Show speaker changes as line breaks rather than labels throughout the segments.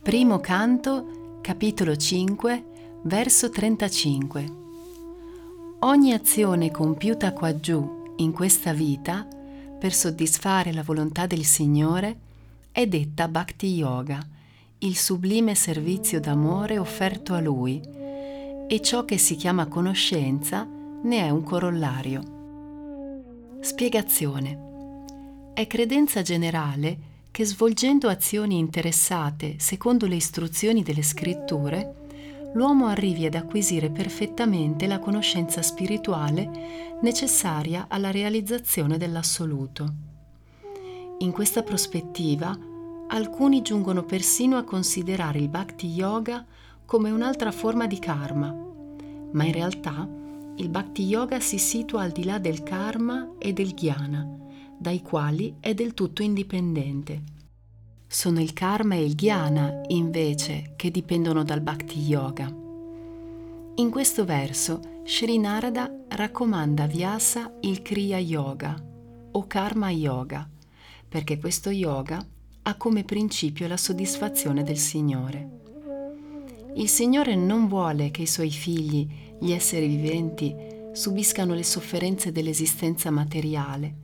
Primo canto, capitolo 5, verso 35. Ogni azione compiuta qua giù, in questa vita, per soddisfare la volontà del Signore, è detta Bhakti Yoga, il sublime servizio d'amore offerto a Lui, e ciò che si chiama conoscenza ne è un corollario. Spiegazione. È credenza generale che svolgendo azioni interessate secondo le istruzioni delle scritture, l'uomo arrivi ad acquisire perfettamente la conoscenza spirituale necessaria alla realizzazione dell'assoluto. In questa prospettiva, alcuni giungono persino a considerare il Bhakti Yoga come un'altra forma di karma, ma in realtà il Bhakti Yoga si situa al di là del karma e del jnana, dai quali è del tutto indipendente. Sono il karma e il jnana, invece, che dipendono dal bhakti yoga. In questo verso, Sri Narada raccomanda a Vyasa il Kriya Yoga o Karma Yoga, perché questo yoga ha come principio la soddisfazione del Signore. Il Signore non vuole che i suoi figli, gli esseri viventi, subiscano le sofferenze dell'esistenza materiale,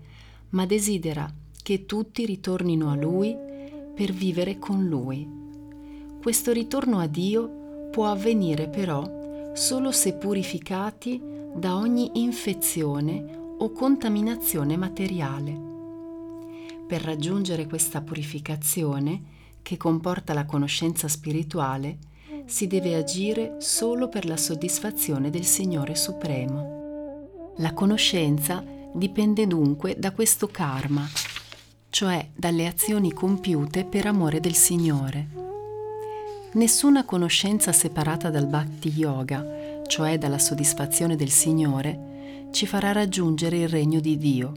ma desidera che tutti ritornino a Lui per vivere con Lui. Questo ritorno a Dio può avvenire però solo se purificati da ogni infezione o contaminazione materiale. Per raggiungere questa purificazione, che comporta la conoscenza spirituale, si deve agire solo per la soddisfazione del Signore Supremo. La conoscenza dipende dunque da questo karma, cioè dalle azioni compiute per amore del Signore. Nessuna conoscenza separata dal Bhakti Yoga, cioè dalla soddisfazione del Signore, ci farà raggiungere il regno di Dio.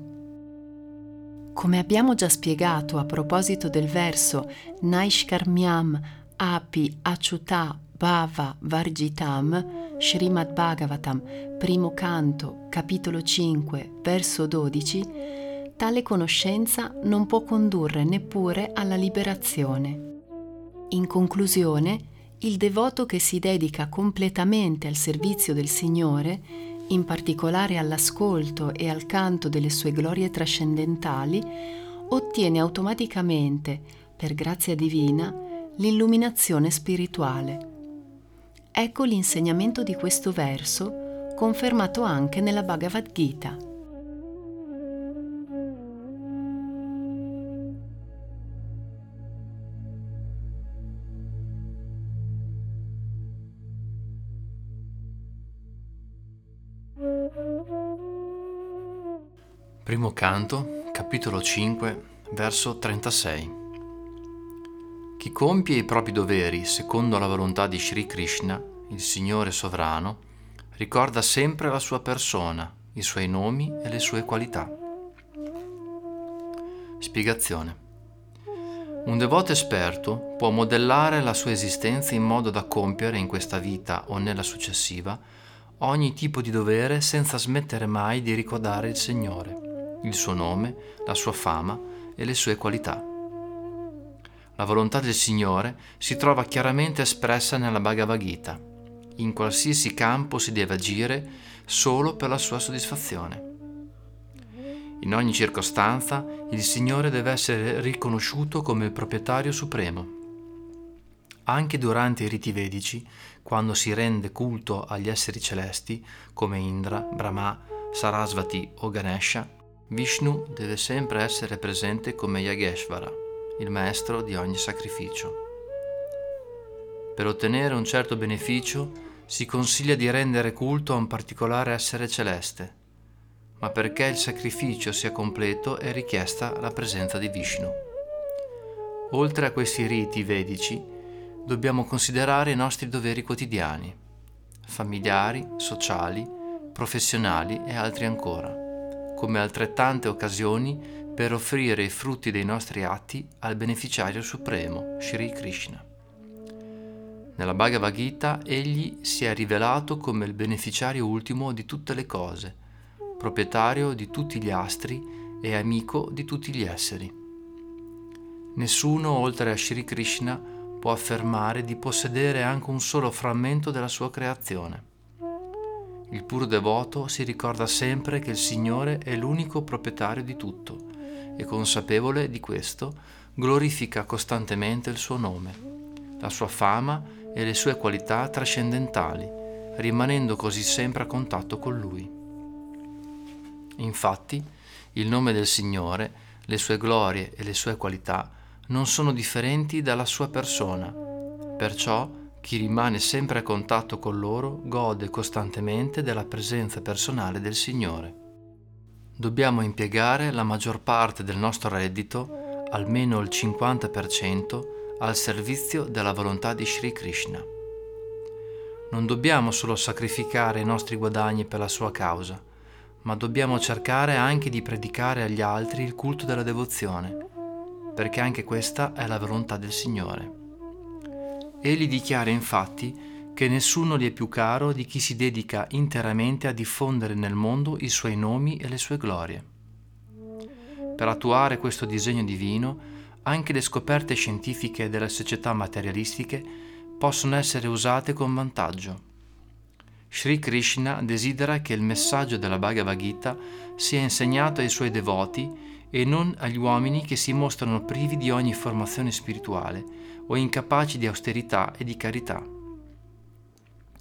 Come abbiamo già spiegato a proposito del verso Naishkarmyam api achuta bhava varjitam Srimad Bhagavatam, primo canto, capitolo 5, verso 12, tale conoscenza non può condurre neppure alla liberazione. In conclusione, il devoto che si dedica completamente al servizio del Signore, in particolare all'ascolto e al canto delle sue glorie trascendentali, ottiene automaticamente, per grazia divina, l'illuminazione spirituale. Ecco l'insegnamento di questo verso, confermato anche nella Bhagavad Gita.
Primo canto, capitolo 5, verso 36. Chi compie i propri doveri secondo la volontà di Sri Krishna, il Signore sovrano, ricorda sempre la sua persona, i suoi nomi e le sue qualità. Spiegazione. Un devoto esperto può modellare la sua esistenza in modo da compiere in questa vita o nella successiva ogni tipo di dovere senza smettere mai di ricordare il Signore il suo nome, la sua fama e le sue qualità. La volontà del Signore si trova chiaramente espressa nella Bhagavad Gita. In qualsiasi campo si deve agire solo per la sua soddisfazione. In ogni circostanza il Signore deve essere riconosciuto come il proprietario supremo. Anche durante i riti vedici, quando si rende culto agli esseri celesti come Indra, Brahma, Sarasvati o Ganesha, Vishnu deve sempre essere presente come Yageshvara, il maestro di ogni sacrificio. Per ottenere un certo beneficio si consiglia di rendere culto a un particolare essere celeste, ma perché il sacrificio sia completo è richiesta la presenza di Vishnu. Oltre a questi riti vedici, dobbiamo considerare i nostri doveri quotidiani, familiari, sociali, professionali e altri ancora come altrettante occasioni per offrire i frutti dei nostri atti al beneficiario supremo, Sri Krishna. Nella Bhagavad Gita egli si è rivelato come il beneficiario ultimo di tutte le cose, proprietario di tutti gli astri e amico di tutti gli esseri. Nessuno oltre a Sri Krishna può affermare di possedere anche un solo frammento della sua creazione. Il puro devoto si ricorda sempre che il Signore è l'unico proprietario di tutto e consapevole di questo glorifica costantemente il suo nome, la sua fama e le sue qualità trascendentali, rimanendo così sempre a contatto con Lui. Infatti, il nome del Signore, le sue glorie e le sue qualità non sono differenti dalla sua persona, perciò chi rimane sempre a contatto con loro gode costantemente della presenza personale del Signore. Dobbiamo impiegare la maggior parte del nostro reddito, almeno il 50%, al servizio della volontà di Sri Krishna. Non dobbiamo solo sacrificare i nostri guadagni per la sua causa, ma dobbiamo cercare anche di predicare agli altri il culto della devozione, perché anche questa è la volontà del Signore. Egli dichiara infatti che nessuno gli è più caro di chi si dedica interamente a diffondere nel mondo i suoi nomi e le sue glorie. Per attuare questo disegno divino, anche le scoperte scientifiche delle società materialistiche possono essere usate con vantaggio. Sri Krishna desidera che il messaggio della Bhagavad Gita sia insegnato ai suoi devoti e non agli uomini che si mostrano privi di ogni formazione spirituale o incapaci di austerità e di carità.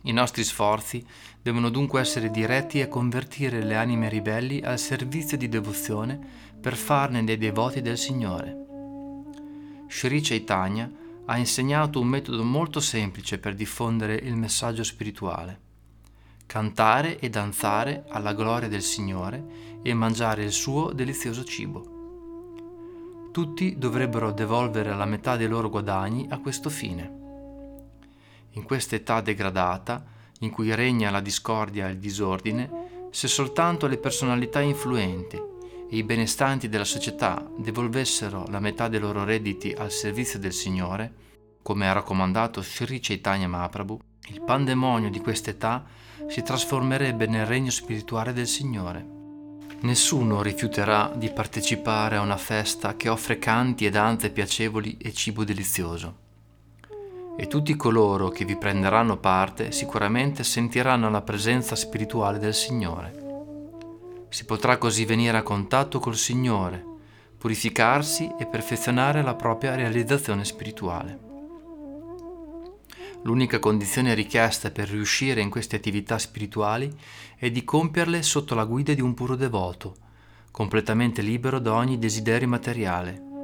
I nostri sforzi devono dunque essere diretti a convertire le anime ribelli al servizio di devozione per farne dei devoti del Signore. Sri Chaitanya ha insegnato un metodo molto semplice per diffondere il messaggio spirituale. Cantare e danzare alla gloria del Signore e mangiare il suo delizioso cibo tutti dovrebbero devolvere la metà dei loro guadagni a questo fine. In questa età degradata, in cui regna la discordia e il disordine, se soltanto le personalità influenti e i benestanti della società devolvessero la metà dei loro redditi al servizio del Signore, come ha raccomandato Sri Chaitanya Mahaprabhu, il pandemonio di quest'età si trasformerebbe nel regno spirituale del Signore. Nessuno rifiuterà di partecipare a una festa che offre canti e danze piacevoli e cibo delizioso. E tutti coloro che vi prenderanno parte sicuramente sentiranno la presenza spirituale del Signore. Si potrà così venire a contatto col Signore, purificarsi e perfezionare la propria realizzazione spirituale. L'unica condizione richiesta per riuscire in queste attività spirituali è di compierle sotto la guida di un puro devoto, completamente libero da ogni desiderio materiale,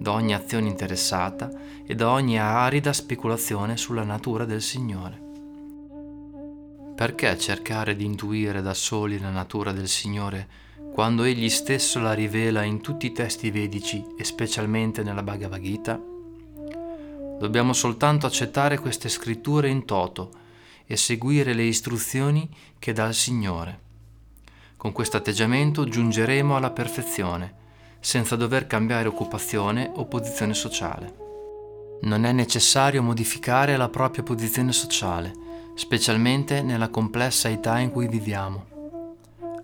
da ogni azione interessata e da ogni arida speculazione sulla natura del Signore. Perché cercare di intuire da soli la natura del Signore quando Egli stesso la rivela in tutti i testi vedici e specialmente nella Bhagavad Gita? Dobbiamo soltanto accettare queste scritture in toto e seguire le istruzioni che dà il Signore. Con questo atteggiamento giungeremo alla perfezione, senza dover cambiare occupazione o posizione sociale. Non è necessario modificare la propria posizione sociale, specialmente nella complessa età in cui viviamo.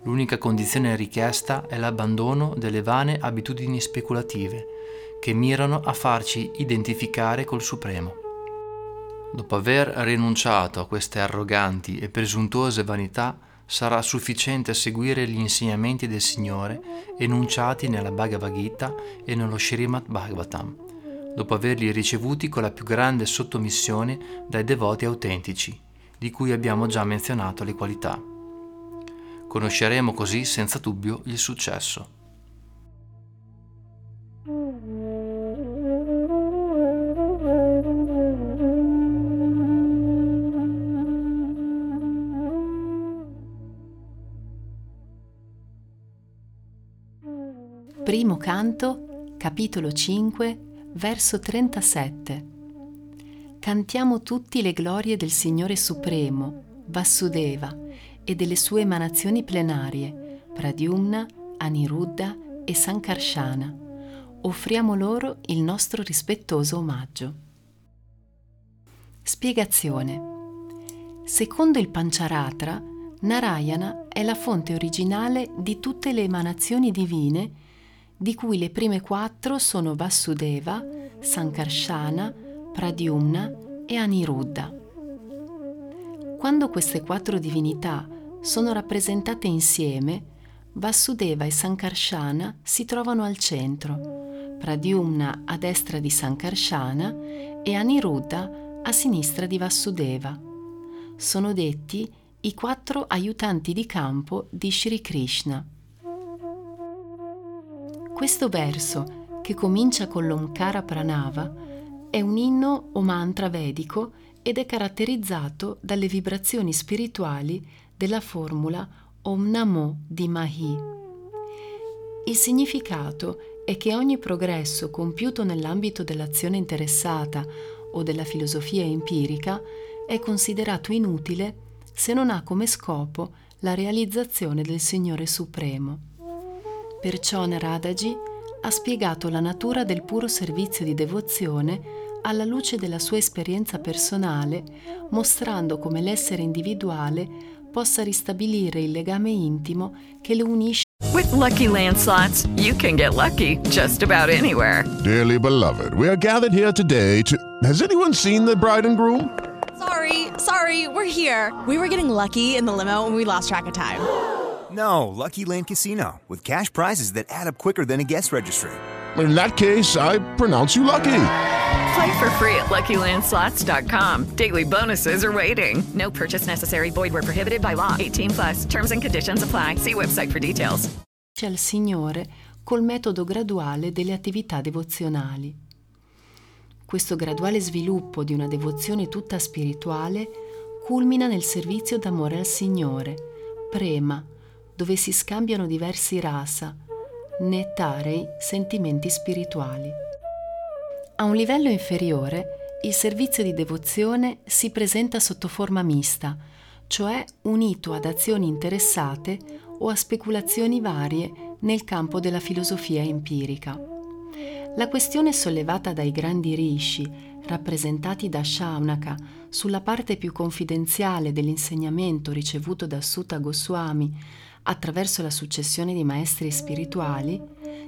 L'unica condizione richiesta è l'abbandono delle vane abitudini speculative che mirano a farci identificare col Supremo. Dopo aver rinunciato a queste arroganti e presuntuose vanità, sarà sufficiente seguire gli insegnamenti del Signore enunciati nella Bhagavad Gita e nello Srimad Bhagavatam, dopo averli ricevuti con la più grande sottomissione dai devoti autentici, di cui abbiamo già menzionato le qualità. Conosceremo così senza dubbio il successo.
Primo canto, capitolo 5, verso 37. Cantiamo tutti le glorie del Signore Supremo, Vasudeva, e delle sue emanazioni plenarie, Pradyumna, Aniruddha e Sankarsana. Offriamo loro il nostro rispettoso omaggio. Spiegazione. Secondo il Pancharatra, Narayana è la fonte originale di tutte le emanazioni divine di cui le prime quattro sono Vasudeva, Sankarshana, Pradyumna e Aniruddha. Quando queste quattro divinità sono rappresentate insieme, Vasudeva e Sankarshana si trovano al centro, Pradyumna a destra di Sankarshana e Aniruddha a sinistra di Vasudeva. Sono detti i quattro aiutanti di campo di Sri Krishna. Questo verso, che comincia con l'Omkara Pranava, è un inno o mantra vedico ed è caratterizzato dalle vibrazioni spirituali della formula Om Namo di Mahi. Il significato è che ogni progresso compiuto nell'ambito dell'azione interessata o della filosofia empirica è considerato inutile se non ha come scopo la realizzazione del Signore Supremo. Perciò Naradaji ha spiegato la natura del puro servizio di devozione alla luce della sua esperienza personale, mostrando come l'essere individuale possa ristabilire il legame intimo che lo unisce.
With lucky landslots, you can get lucky just about anywhere.
Dearly beloved, we are gathered here today to. Has anyone seen the bride and groom?
Sorry, sorry, we're here. We were getting lucky in the limo and we lost track of time.
No, Lucky Land Casino, with cash prizes that add up quicker than a guest registry.
In that case, I pronounce you lucky.
Play for free at LuckyLandSlots.com. Daily bonuses are waiting. No purchase necessary. Void where prohibited by law. 18 plus. Terms and conditions apply. See website for details.
al Signore col metodo graduale delle attività devozionali. Questo graduale sviluppo di una devozione tutta spirituale culmina nel servizio d'amore al Signore, prema, dove si scambiano diversi rasa, nettarei sentimenti spirituali. A un livello inferiore, il servizio di devozione si presenta sotto forma mista, cioè unito ad azioni interessate o a speculazioni varie nel campo della filosofia empirica. La questione sollevata dai grandi rishi, rappresentati da Shaunaka, sulla parte più confidenziale dell'insegnamento ricevuto da Sutta Goswami attraverso la successione di maestri spirituali,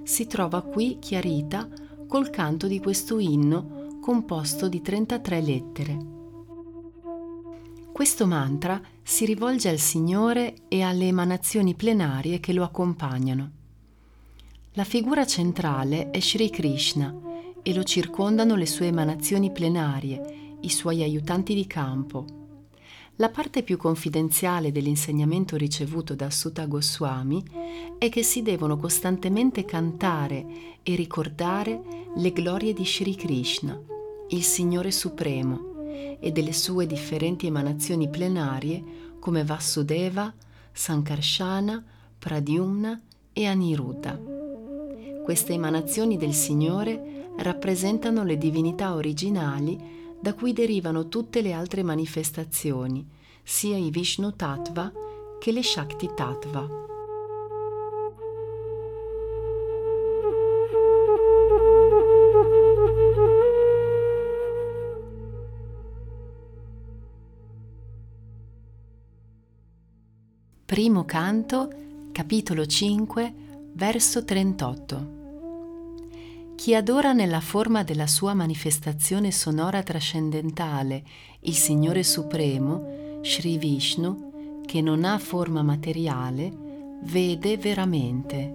si trova qui chiarita col canto di questo inno composto di 33 lettere. Questo mantra si rivolge al Signore e alle emanazioni plenarie che lo accompagnano. La figura centrale è Sri Krishna e lo circondano le sue emanazioni plenarie, i suoi aiutanti di campo, la parte più confidenziale dell'insegnamento ricevuto da Sutta Goswami è che si devono costantemente cantare e ricordare le glorie di Sri Krishna, il Signore Supremo, e delle sue differenti emanazioni plenarie come Vasudeva, Sankarshana, Pradyumna e Aniruddha. Queste emanazioni del Signore rappresentano le divinità originali da cui derivano tutte le altre manifestazioni, sia i Vishnu Tattva che le Shakti Tattva. Primo canto, capitolo 5, verso 38. Chi adora nella forma della sua manifestazione sonora trascendentale il Signore Supremo, Sri Vishnu, che non ha forma materiale, vede veramente.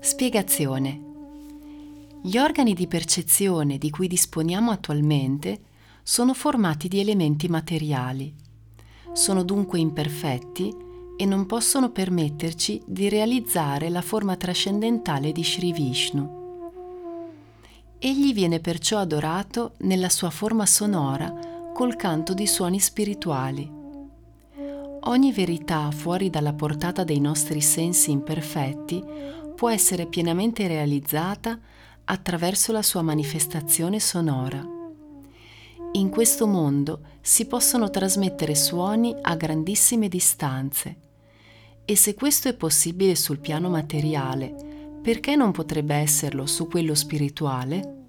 Spiegazione. Gli organi di percezione di cui disponiamo attualmente sono formati di elementi materiali. Sono dunque imperfetti e non possono permetterci di realizzare la forma trascendentale di Sri Vishnu. Egli viene perciò adorato nella sua forma sonora col canto di suoni spirituali. Ogni verità fuori dalla portata dei nostri sensi imperfetti può essere pienamente realizzata attraverso la sua manifestazione sonora. In questo mondo si possono trasmettere suoni a grandissime distanze e se questo è possibile sul piano materiale, perché non potrebbe esserlo su quello spirituale?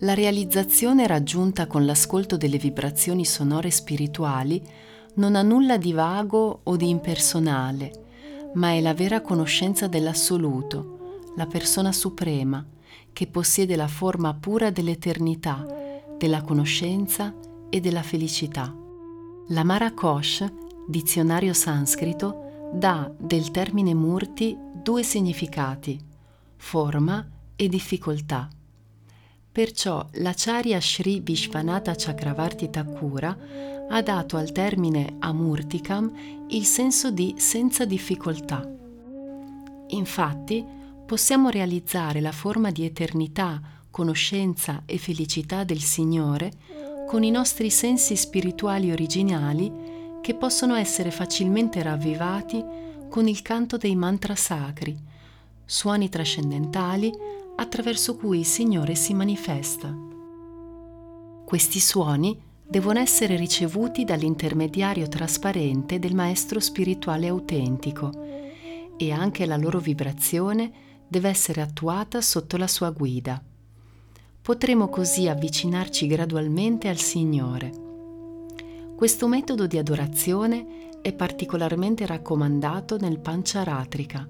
La realizzazione raggiunta con l'ascolto delle vibrazioni sonore spirituali non ha nulla di vago o di impersonale, ma è la vera conoscenza dell'assoluto, la persona suprema, che possiede la forma pura dell'eternità, della conoscenza e della felicità. La Marakosh, dizionario sanscrito, dà del termine murti due significati, forma e difficoltà. Perciò l'Acharya Sri Vishvanatha Chakravarti Thakura ha dato al termine amurtikam il senso di senza difficoltà. Infatti, possiamo realizzare la forma di eternità conoscenza e felicità del Signore con i nostri sensi spirituali originali che possono essere facilmente ravvivati con il canto dei mantra sacri, suoni trascendentali attraverso cui il Signore si manifesta. Questi suoni devono essere ricevuti dall'intermediario trasparente del Maestro spirituale autentico e anche la loro vibrazione deve essere attuata sotto la sua guida potremo così avvicinarci gradualmente al Signore. Questo metodo di adorazione è particolarmente raccomandato nel Pancharatrika,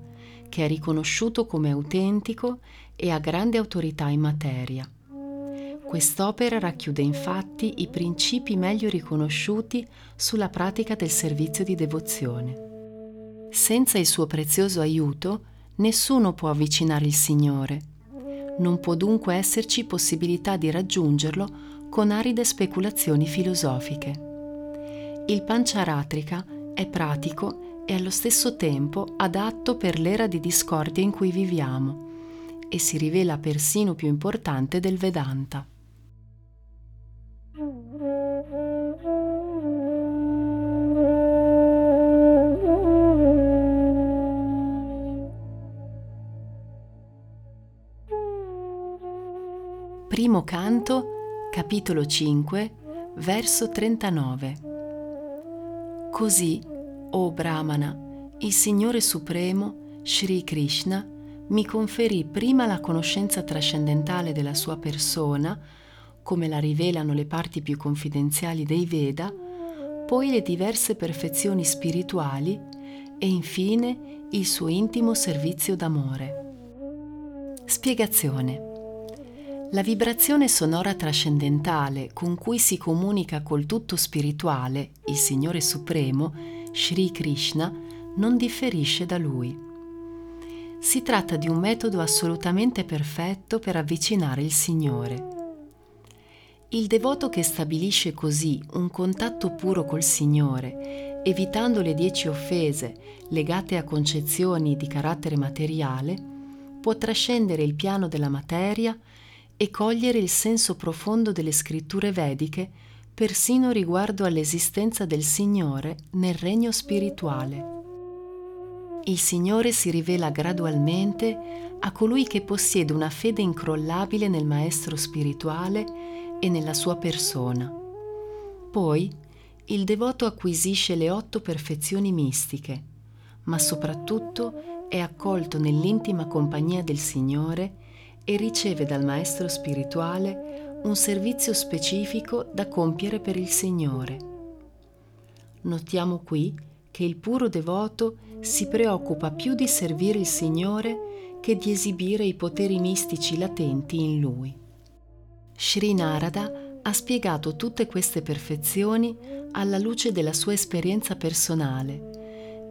che è riconosciuto come autentico e ha grande autorità in materia. Quest'opera racchiude infatti i principi meglio riconosciuti sulla pratica del servizio di devozione. Senza il suo prezioso aiuto, nessuno può avvicinare il Signore non può dunque esserci possibilità di raggiungerlo con aride speculazioni filosofiche. Il Pancharatrika è pratico e allo stesso tempo adatto per l'era di discordia in cui viviamo e si rivela persino più importante del Vedanta. Primo canto, capitolo 5, verso 39. Così, o Brahmana, il Signore Supremo, Sri Krishna, mi conferì prima la conoscenza trascendentale della sua persona, come la rivelano le parti più confidenziali dei Veda, poi le diverse perfezioni spirituali e infine il suo intimo servizio d'amore. Spiegazione. La vibrazione sonora trascendentale con cui si comunica col tutto spirituale, il Signore Supremo, Sri Krishna, non differisce da Lui. Si tratta di un metodo assolutamente perfetto per avvicinare il Signore. Il devoto che stabilisce così un contatto puro col Signore, evitando le dieci offese legate a concezioni di carattere materiale, può trascendere il piano della materia e cogliere il senso profondo delle scritture vediche persino riguardo all'esistenza del Signore nel regno spirituale. Il Signore si rivela gradualmente a colui che possiede una fede incrollabile nel Maestro spirituale e nella sua persona. Poi il devoto acquisisce le otto perfezioni mistiche, ma soprattutto è accolto nell'intima compagnia del Signore e riceve dal maestro spirituale un servizio specifico da compiere per il Signore. Notiamo qui che il puro devoto si preoccupa più di servire il Signore che di esibire i poteri mistici latenti in lui. Sri Narada ha spiegato tutte queste perfezioni alla luce della sua esperienza personale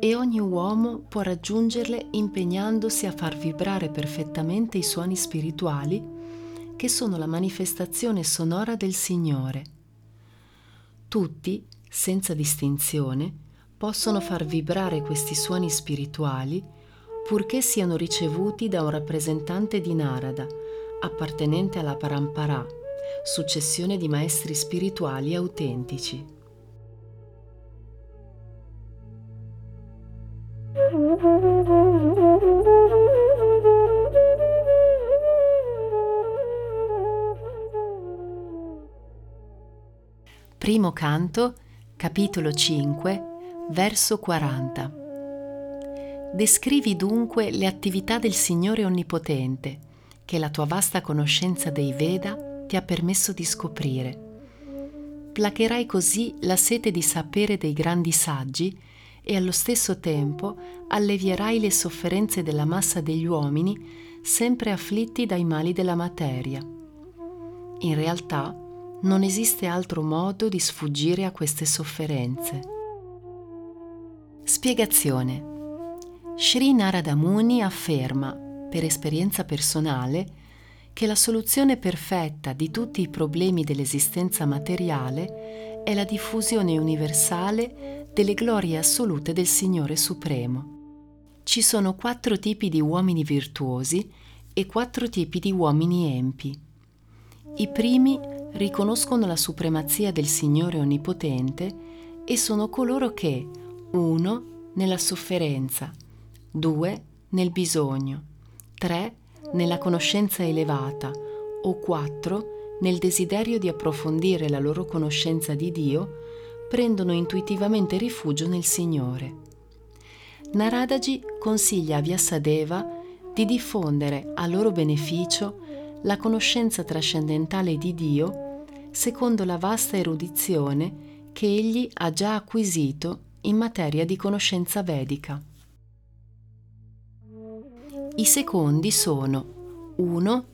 e ogni uomo può raggiungerle impegnandosi a far vibrare perfettamente i suoni spirituali che sono la manifestazione sonora del Signore. Tutti, senza distinzione, possono far vibrare questi suoni spirituali purché siano ricevuti da un rappresentante di Narada, appartenente alla Parampara, successione di maestri spirituali autentici. Primo canto, capitolo 5, verso 40. Descrivi dunque le attività del Signore Onnipotente, che la tua vasta conoscenza dei Veda ti ha permesso di scoprire. Placherai così la sete di sapere dei grandi saggi e allo stesso tempo allevierai le sofferenze della massa degli uomini sempre afflitti dai mali della materia. In realtà non esiste altro modo di sfuggire a queste sofferenze. Spiegazione Sri Narada Muni afferma, per esperienza personale, che la soluzione perfetta di tutti i problemi dell'esistenza materiale è la diffusione universale delle glorie assolute del Signore Supremo. Ci sono quattro tipi di uomini virtuosi e quattro tipi di uomini empi. I primi riconoscono la supremazia del Signore Onnipotente e sono coloro che, uno, nella sofferenza, 2 nel bisogno, 3 nella conoscenza elevata o 4 nel desiderio di approfondire la loro conoscenza di Dio, prendono intuitivamente rifugio nel Signore. Naradaji consiglia a Vyasadeva di diffondere a loro beneficio la conoscenza trascendentale di Dio secondo la vasta erudizione che egli ha già acquisito in materia di conoscenza vedica. I secondi sono 1.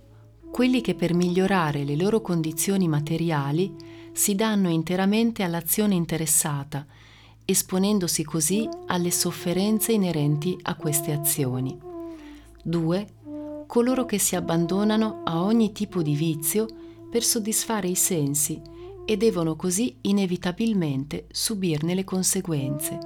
Quelli che per migliorare le loro condizioni materiali si danno interamente all'azione interessata, esponendosi così alle sofferenze inerenti a queste azioni. 2. Coloro che si abbandonano a ogni tipo di vizio per soddisfare i sensi e devono così inevitabilmente subirne le conseguenze.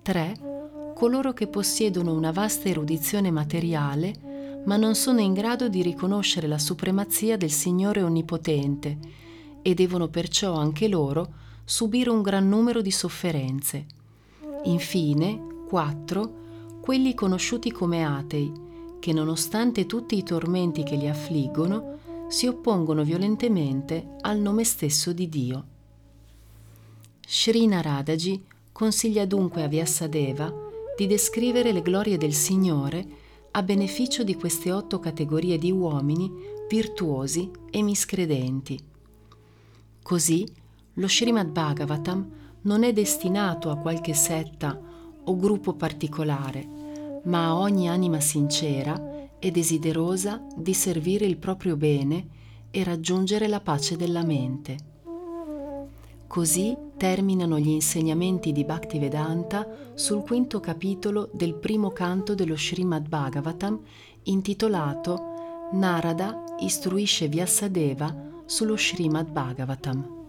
3 coloro che possiedono una vasta erudizione materiale, ma non sono in grado di riconoscere la supremazia del Signore Onnipotente e devono perciò anche loro subire un gran numero di sofferenze. Infine, quattro, quelli conosciuti come atei, che nonostante tutti i tormenti che li affliggono, si oppongono violentemente al nome stesso di Dio. Sri Naradaji consiglia dunque a Vyasadeva di descrivere le glorie del Signore a beneficio di queste otto categorie di uomini virtuosi e miscredenti. Così lo Srimad Bhagavatam non è destinato a qualche setta o gruppo particolare, ma a ogni anima sincera e desiderosa di servire il proprio bene e raggiungere la pace della mente. Così terminano gli insegnamenti di Bhaktivedanta sul quinto capitolo del primo canto dello Srimad Bhagavatam intitolato Narada istruisce Vyasadeva sullo Srimad Bhagavatam.